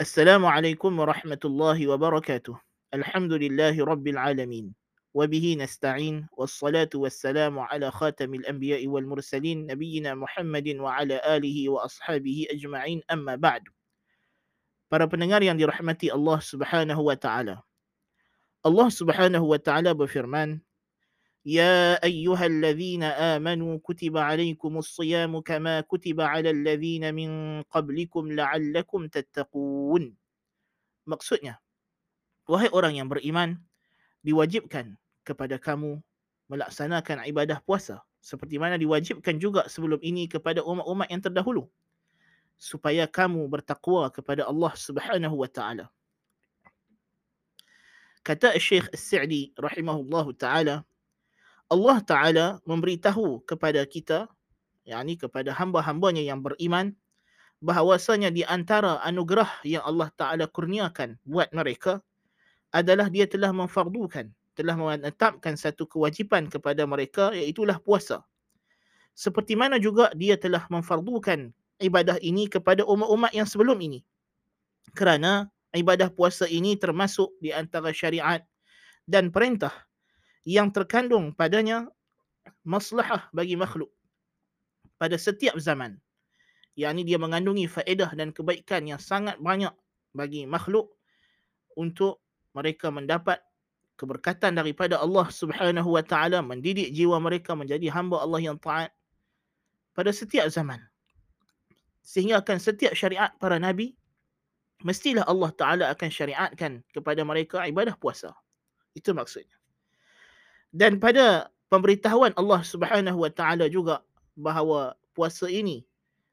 السلام عليكم ورحمة الله وبركاته. الحمد لله رب العالمين. وبه نستعين والصلاة والسلام على خاتم الأنبياء والمرسلين نبينا محمد وعلى آله وأصحابه أجمعين. أما بعد. Para pendengar yang dirahmati Allah Subhanahu wa taala. Allah Subhanahu wa taala berfirman, يا أيها الذين آمنوا كتب عليكم الصيام كما كتب على الذين من قبلكم لعلكم تتقون Maksudnya, wahai orang yang beriman, diwajibkan kepada kamu melaksanakan ibadah puasa seperti mana diwajibkan juga sebelum ini kepada umat-umat yang terdahulu supaya kamu bertakwa kepada Allah Subhanahu wa taala. Kata Syekh As-Sa'di rahimahullahu taala, Allah taala memberitahu kepada kita yakni kepada hamba-hambanya yang beriman bahawasanya di antara anugerah yang Allah taala kurniakan buat mereka adalah dia telah memfardukan telah menetapkan satu kewajipan kepada mereka iaitu puasa. Seperti mana juga dia telah memfardukan ibadah ini kepada umat-umat yang sebelum ini. Kerana ibadah puasa ini termasuk di antara syariat dan perintah yang terkandung padanya maslahah bagi makhluk pada setiap zaman. Yang ini dia mengandungi faedah dan kebaikan yang sangat banyak bagi makhluk untuk mereka mendapat keberkatan daripada Allah Subhanahu wa taala mendidik jiwa mereka menjadi hamba Allah yang taat pada setiap zaman sehingga akan setiap syariat para nabi mestilah Allah Taala akan syariatkan kepada mereka ibadah puasa. Itu maksudnya. Dan pada pemberitahuan Allah Subhanahu Wa Taala juga bahawa puasa ini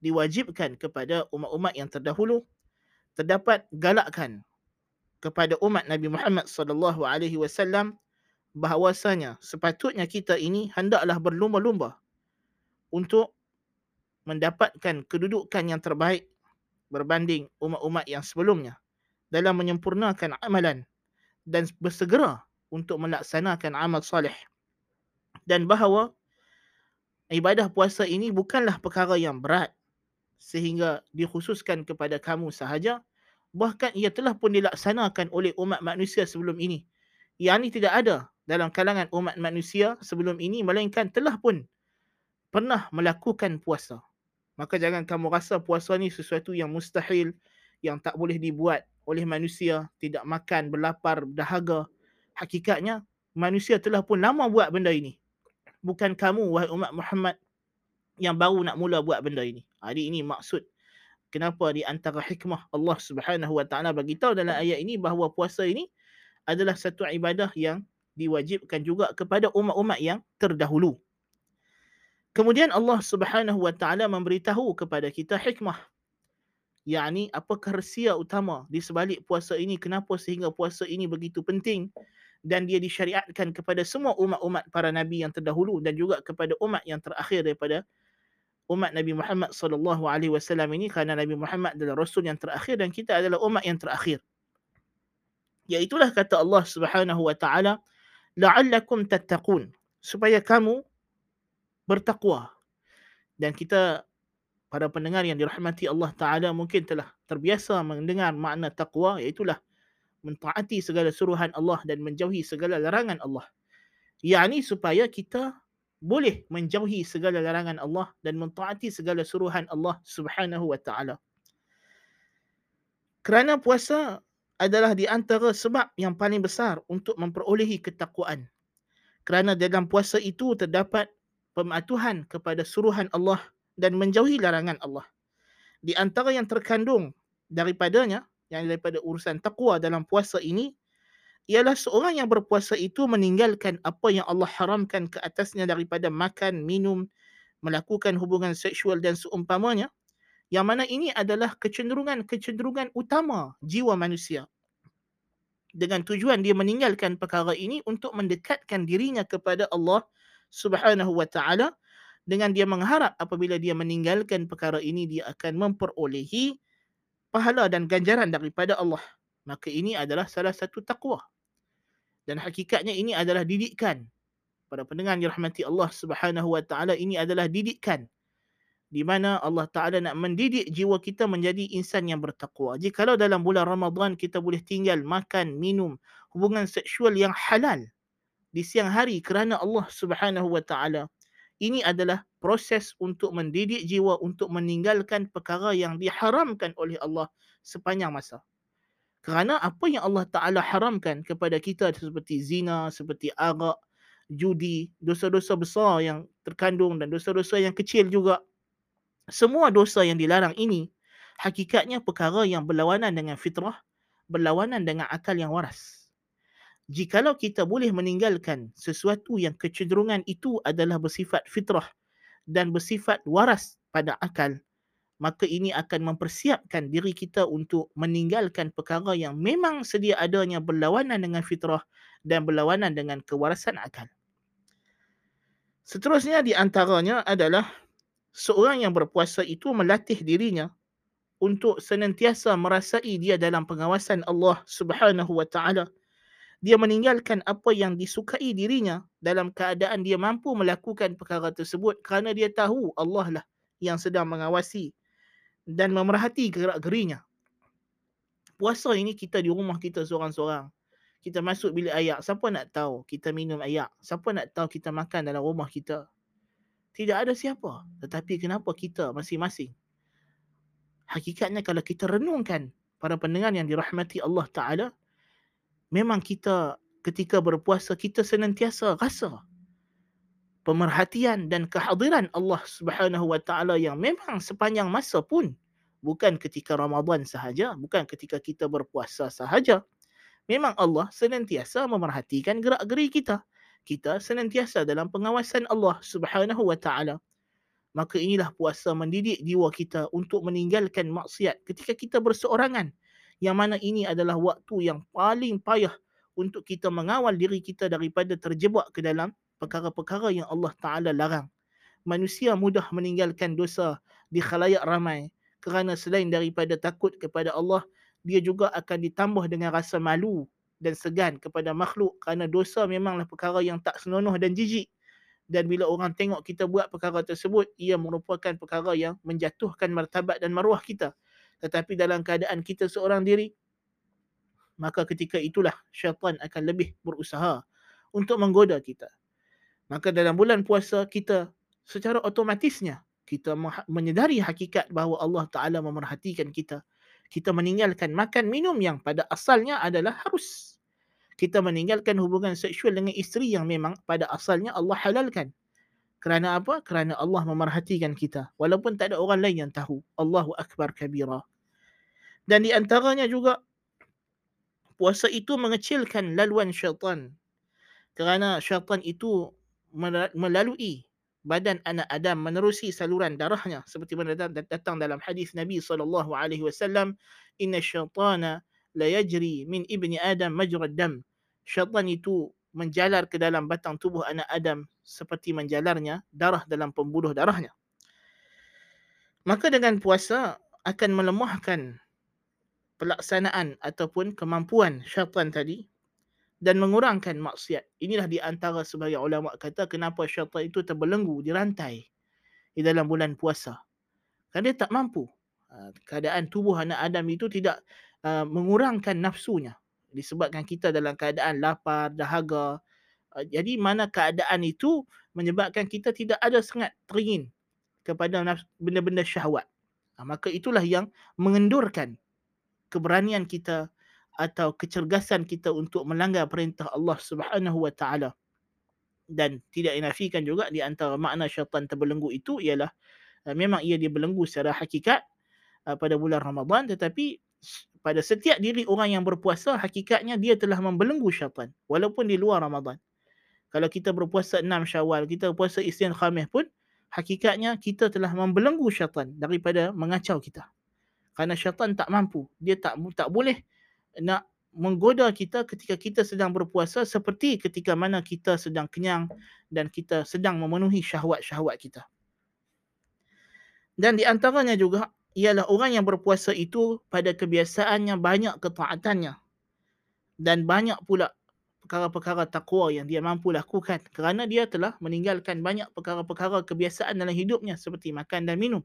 diwajibkan kepada umat-umat yang terdahulu terdapat galakkan kepada umat Nabi Muhammad sallallahu alaihi wasallam bahawasanya sepatutnya kita ini hendaklah berlumba-lumba untuk mendapatkan kedudukan yang terbaik berbanding umat-umat yang sebelumnya dalam menyempurnakan amalan dan bersegera untuk melaksanakan amal soleh. Dan bahawa ibadah puasa ini bukanlah perkara yang berat sehingga dikhususkan kepada kamu sahaja bahkan ia telah pun dilaksanakan oleh umat manusia sebelum ini. Yang ini tidak ada dalam kalangan umat manusia sebelum ini melainkan telah pun pernah melakukan puasa. Maka jangan kamu rasa puasa ni sesuatu yang mustahil yang tak boleh dibuat oleh manusia tidak makan berlapar dahaga hakikatnya manusia telah pun lama buat benda ini. Bukan kamu wahai umat Muhammad yang baru nak mula buat benda ini. Jadi ini maksud kenapa di antara hikmah Allah Subhanahu wa taala bagi tahu dalam ayat ini bahawa puasa ini adalah satu ibadah yang diwajibkan juga kepada umat-umat yang terdahulu. Kemudian Allah Subhanahu wa taala memberitahu kepada kita hikmah. yakni apakah rahsia utama di sebalik puasa ini kenapa sehingga puasa ini begitu penting dan dia disyariatkan kepada semua umat-umat para nabi yang terdahulu dan juga kepada umat yang terakhir daripada umat Nabi Muhammad sallallahu alaihi wasallam ini kerana Nabi Muhammad adalah rasul yang terakhir dan kita adalah umat yang terakhir. Iaitulah kata Allah Subhanahu wa taala la'allakum tattaqun supaya kamu bertakwa. Dan kita para pendengar yang dirahmati Allah Ta'ala mungkin telah terbiasa mendengar makna takwa iaitulah mentaati segala suruhan Allah dan menjauhi segala larangan Allah. Yang supaya kita boleh menjauhi segala larangan Allah dan mentaati segala suruhan Allah Subhanahu wa taala. Kerana puasa adalah di antara sebab yang paling besar untuk memperolehi ketakwaan. Kerana dalam puasa itu terdapat pematuhan kepada suruhan Allah dan menjauhi larangan Allah. Di antara yang terkandung daripadanya, yang daripada urusan taqwa dalam puasa ini, ialah seorang yang berpuasa itu meninggalkan apa yang Allah haramkan ke atasnya daripada makan, minum, melakukan hubungan seksual dan seumpamanya, yang mana ini adalah kecenderungan-kecenderungan utama jiwa manusia. Dengan tujuan dia meninggalkan perkara ini untuk mendekatkan dirinya kepada Allah Subhanahu wa taala dengan dia mengharap apabila dia meninggalkan perkara ini dia akan memperolehi pahala dan ganjaran daripada Allah. Maka ini adalah salah satu takwa. Dan hakikatnya ini adalah didikan. Para pendengar yang dirahmati Allah Subhanahu wa taala ini adalah didikan di mana Allah Ta'ala nak mendidik jiwa kita menjadi insan yang bertakwa. Jikalau dalam bulan Ramadan kita boleh tinggal makan, minum, hubungan seksual yang halal di siang hari kerana Allah Subhanahu Wa Ta'ala. Ini adalah proses untuk mendidik jiwa untuk meninggalkan perkara yang diharamkan oleh Allah sepanjang masa. Kerana apa yang Allah Ta'ala haramkan kepada kita seperti zina, seperti arak, judi, dosa-dosa besar yang terkandung dan dosa-dosa yang kecil juga semua dosa yang dilarang ini hakikatnya perkara yang berlawanan dengan fitrah, berlawanan dengan akal yang waras. Jikalau kita boleh meninggalkan sesuatu yang kecenderungan itu adalah bersifat fitrah dan bersifat waras pada akal, maka ini akan mempersiapkan diri kita untuk meninggalkan perkara yang memang sedia adanya berlawanan dengan fitrah dan berlawanan dengan kewarasan akal. Seterusnya di antaranya adalah seorang yang berpuasa itu melatih dirinya untuk senantiasa merasai dia dalam pengawasan Allah Subhanahu wa taala. Dia meninggalkan apa yang disukai dirinya dalam keadaan dia mampu melakukan perkara tersebut kerana dia tahu Allah lah yang sedang mengawasi dan memerhati gerak-gerinya. Puasa ini kita di rumah kita seorang-seorang. Kita masuk bilik ayak, siapa nak tahu kita minum ayak? Siapa nak tahu kita makan dalam rumah kita? Tidak ada siapa. Tetapi kenapa kita masing-masing? Hakikatnya kalau kita renungkan para pendengar yang dirahmati Allah Ta'ala, memang kita ketika berpuasa, kita senantiasa rasa pemerhatian dan kehadiran Allah Subhanahu Wa Ta'ala yang memang sepanjang masa pun bukan ketika Ramadan sahaja, bukan ketika kita berpuasa sahaja. Memang Allah senantiasa memerhatikan gerak-geri kita kita senantiasa dalam pengawasan Allah Subhanahu wa taala. Maka inilah puasa mendidik jiwa kita untuk meninggalkan maksiat ketika kita berseorangan. Yang mana ini adalah waktu yang paling payah untuk kita mengawal diri kita daripada terjebak ke dalam perkara-perkara yang Allah Taala larang. Manusia mudah meninggalkan dosa di khalayak ramai kerana selain daripada takut kepada Allah, dia juga akan ditambah dengan rasa malu dan segan kepada makhluk kerana dosa memanglah perkara yang tak senonoh dan jijik dan bila orang tengok kita buat perkara tersebut ia merupakan perkara yang menjatuhkan martabat dan maruah kita tetapi dalam keadaan kita seorang diri maka ketika itulah syaitan akan lebih berusaha untuk menggoda kita maka dalam bulan puasa kita secara otomatisnya kita menyedari hakikat bahawa Allah Taala memerhatikan kita kita meninggalkan makan minum yang pada asalnya adalah harus. Kita meninggalkan hubungan seksual dengan isteri yang memang pada asalnya Allah halalkan. Kerana apa? Kerana Allah memerhatikan kita. Walaupun tak ada orang lain yang tahu. Allahu Akbar kabira. Dan di antaranya juga, puasa itu mengecilkan laluan syaitan. Kerana syaitan itu melalui badan anak Adam menerusi saluran darahnya seperti mana datang dalam hadis Nabi sallallahu alaihi wasallam inna syaitana la yajri min ibni Adam majra dam syaitan itu menjalar ke dalam batang tubuh anak Adam seperti menjalarnya darah dalam pembuluh darahnya maka dengan puasa akan melemahkan pelaksanaan ataupun kemampuan syaitan tadi dan mengurangkan maksiat. Inilah di antara sebagian ulama kata kenapa syaitan itu terbelenggu, dirantai di dalam bulan puasa. Kerana dia tak mampu. Ha, keadaan tubuh anak Adam itu tidak uh, mengurangkan nafsunya. Disebabkan kita dalam keadaan lapar, dahaga. Uh, jadi mana keadaan itu menyebabkan kita tidak ada sangat teringin kepada benda-benda syahwat. Uh, maka itulah yang mengendurkan keberanian kita atau kecergasan kita untuk melanggar perintah Allah Subhanahu wa taala. Dan tidak dinafikan juga di antara makna syaitan terbelenggu itu ialah uh, memang ia dibelenggu secara hakikat pada bulan Ramadan tetapi pada setiap diri orang yang berpuasa hakikatnya dia telah membelenggu syaitan walaupun di luar Ramadan. Kalau kita berpuasa 6 Syawal, kita berpuasa Isnin Khamis pun hakikatnya kita telah membelenggu syaitan daripada mengacau kita. Kerana syaitan tak mampu, dia tak tak boleh nak menggoda kita ketika kita sedang berpuasa seperti ketika mana kita sedang kenyang dan kita sedang memenuhi syahwat-syahwat kita. Dan di antaranya juga ialah orang yang berpuasa itu pada kebiasaannya banyak ketaatannya. Dan banyak pula perkara-perkara takwa yang dia mampu lakukan kerana dia telah meninggalkan banyak perkara-perkara kebiasaan dalam hidupnya seperti makan dan minum.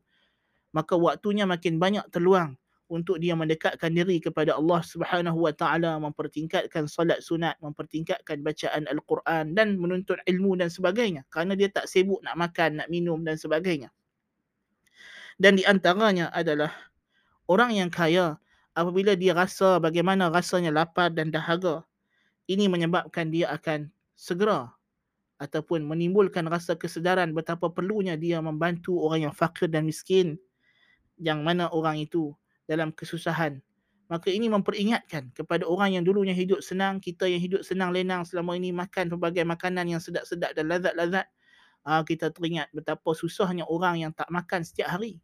Maka waktunya makin banyak terluang untuk dia mendekatkan diri kepada Allah Subhanahu wa taala mempertingkatkan solat sunat mempertingkatkan bacaan al-Quran dan menuntut ilmu dan sebagainya. Kerana dia tak sibuk nak makan nak minum dan sebagainya dan di antaranya adalah orang yang kaya apabila dia rasa bagaimana rasanya lapar dan dahaga. Ini menyebabkan dia akan segera ataupun menimbulkan rasa kesedaran betapa perlunya dia membantu orang yang fakir dan miskin yang mana orang itu dalam kesusahan. Maka ini memperingatkan kepada orang yang dulunya hidup senang kita yang hidup senang lenang selama ini makan pelbagai makanan yang sedap-sedap dan lazat-lazat ah, kita teringat betapa susahnya orang yang tak makan setiap hari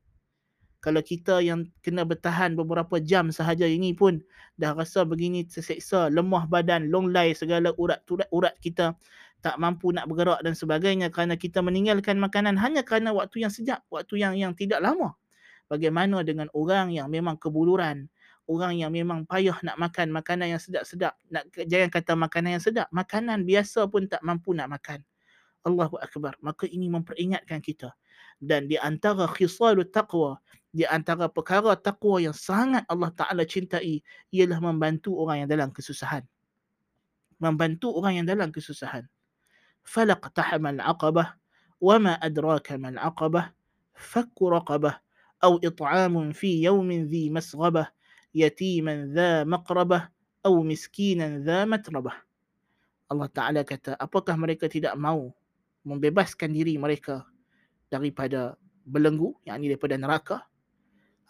kalau kita yang kena bertahan beberapa jam sahaja ini pun dah rasa begini terseksa, lemah badan, long lay segala urat-urat kita tak mampu nak bergerak dan sebagainya kerana kita meninggalkan makanan hanya kerana waktu yang sejak, waktu yang yang tidak lama. Bagaimana dengan orang yang memang kebuluran, orang yang memang payah nak makan makanan yang sedap-sedap, nak jangan kata makanan yang sedap, makanan biasa pun tak mampu nak makan. Allahu akbar. Maka ini memperingatkan kita dan di antara khisalut taqwa di antara perkara takwa yang sangat Allah Ta'ala cintai ialah membantu orang yang dalam kesusahan. Membantu orang yang dalam kesusahan. Falaq tahamal aqabah wa ma adraka mal aqabah fakku raqabah au it'amun fi yawmin dhi masghabah yatiman dha maqrabah au miskinan dha matrabah. Allah Ta'ala kata, apakah mereka tidak mau membebaskan diri mereka daripada belenggu, yang ini daripada neraka,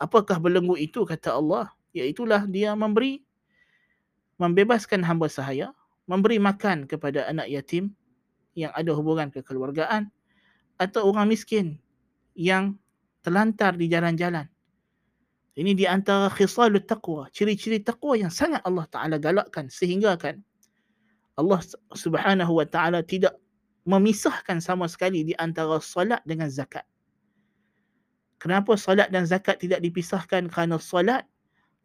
Apakah belenggu itu kata Allah? Iaitulah dia memberi membebaskan hamba sahaya, memberi makan kepada anak yatim yang ada hubungan kekeluargaan atau orang miskin yang terlantar di jalan-jalan. Ini di antara khisalut taqwa, ciri-ciri taqwa yang sangat Allah Taala galakkan sehingga kan Allah Subhanahu wa taala tidak memisahkan sama sekali di antara solat dengan zakat. Kenapa salat dan zakat tidak dipisahkan? Kerana salat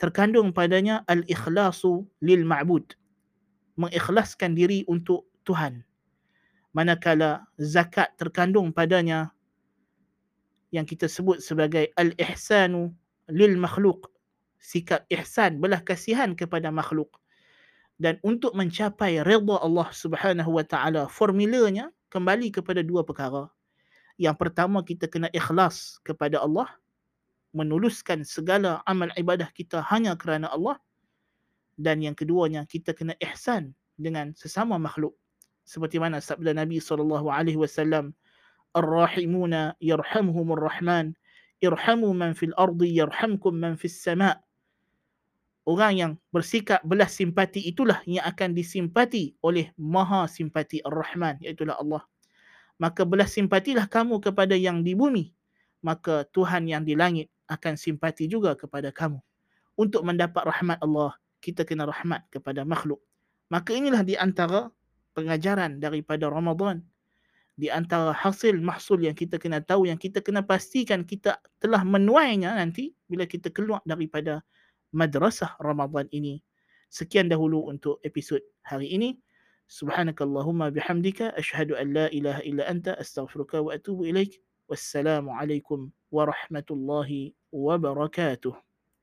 terkandung padanya al-ikhlasu lil ma'bud. Mengikhlaskan diri untuk Tuhan. Manakala zakat terkandung padanya yang kita sebut sebagai al-ihsanu lil makhluk. Sikap ihsan, belah kasihan kepada makhluk. Dan untuk mencapai redha Allah Subhanahu wa taala, formulanya kembali kepada dua perkara. Yang pertama kita kena ikhlas kepada Allah menuluskan segala amal ibadah kita hanya kerana Allah. Dan yang keduanya kita kena ihsan dengan sesama makhluk. Seperti mana sabda Nabi sallallahu alaihi wasallam ar-rahimuna yarhamhumur rahman irhamu man fil ardi yarhamkum man fis sama orang yang bersikap belas simpati itulah yang akan disimpati oleh maha simpati ar-rahman iaitu Allah. Maka belas simpatilah kamu kepada yang di bumi maka Tuhan yang di langit akan simpati juga kepada kamu. Untuk mendapat rahmat Allah kita kena rahmat kepada makhluk. Maka inilah di antara pengajaran daripada Ramadan. Di antara hasil mahsul yang kita kena tahu yang kita kena pastikan kita telah menuainya nanti bila kita keluar daripada madrasah Ramadan ini. Sekian dahulu untuk episod hari ini. Subhanakallahumma bihamdika ashhadu an la ilaha illa anta astaghfiruka wa atubu ilaik. Wassalamualaikum warahmatullahi wabarakatuh.